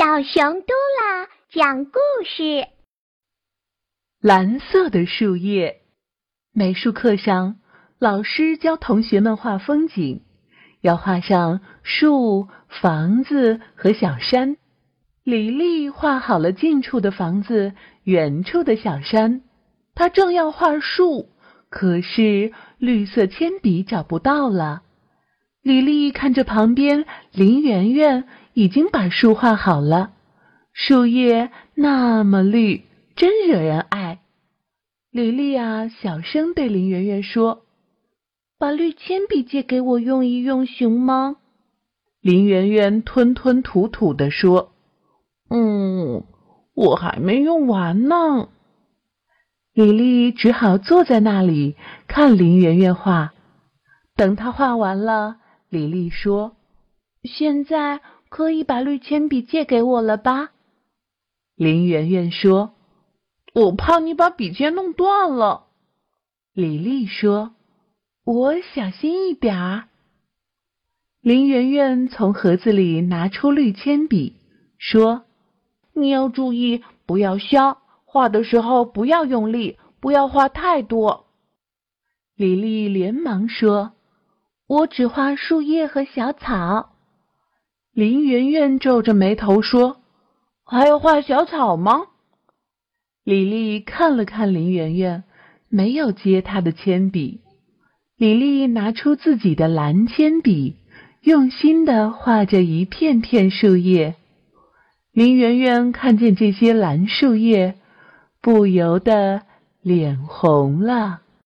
小熊嘟啦讲故事：蓝色的树叶。美术课上，老师教同学们画风景，要画上树、房子和小山。李丽画好了近处的房子，远处的小山。她正要画树，可是绿色铅笔找不到了。李丽看着旁边林媛媛已经把树画好了，树叶那么绿，真惹人爱。李丽啊，小声对林媛媛说：“把绿铅笔借给我用一用，行吗？”林媛媛吞吞吐吐地说：“嗯，我还没用完呢。”李丽只好坐在那里看林媛媛画。等她画完了。李丽说：“现在可以把绿铅笔借给我了吧？”林媛媛说：“我怕你把笔尖弄断了。”李丽说：“我小心一点儿。”林媛媛从盒子里拿出绿铅笔，说：“你要注意，不要削，画的时候不要用力，不要画太多。”李丽连忙说。我只画树叶和小草。林媛媛皱着眉头说：“还要画小草吗？”李丽看了看林媛媛，没有接她的铅笔。李丽拿出自己的蓝铅笔，用心的画着一片片树叶。林媛媛看见这些蓝树叶，不由得脸红了。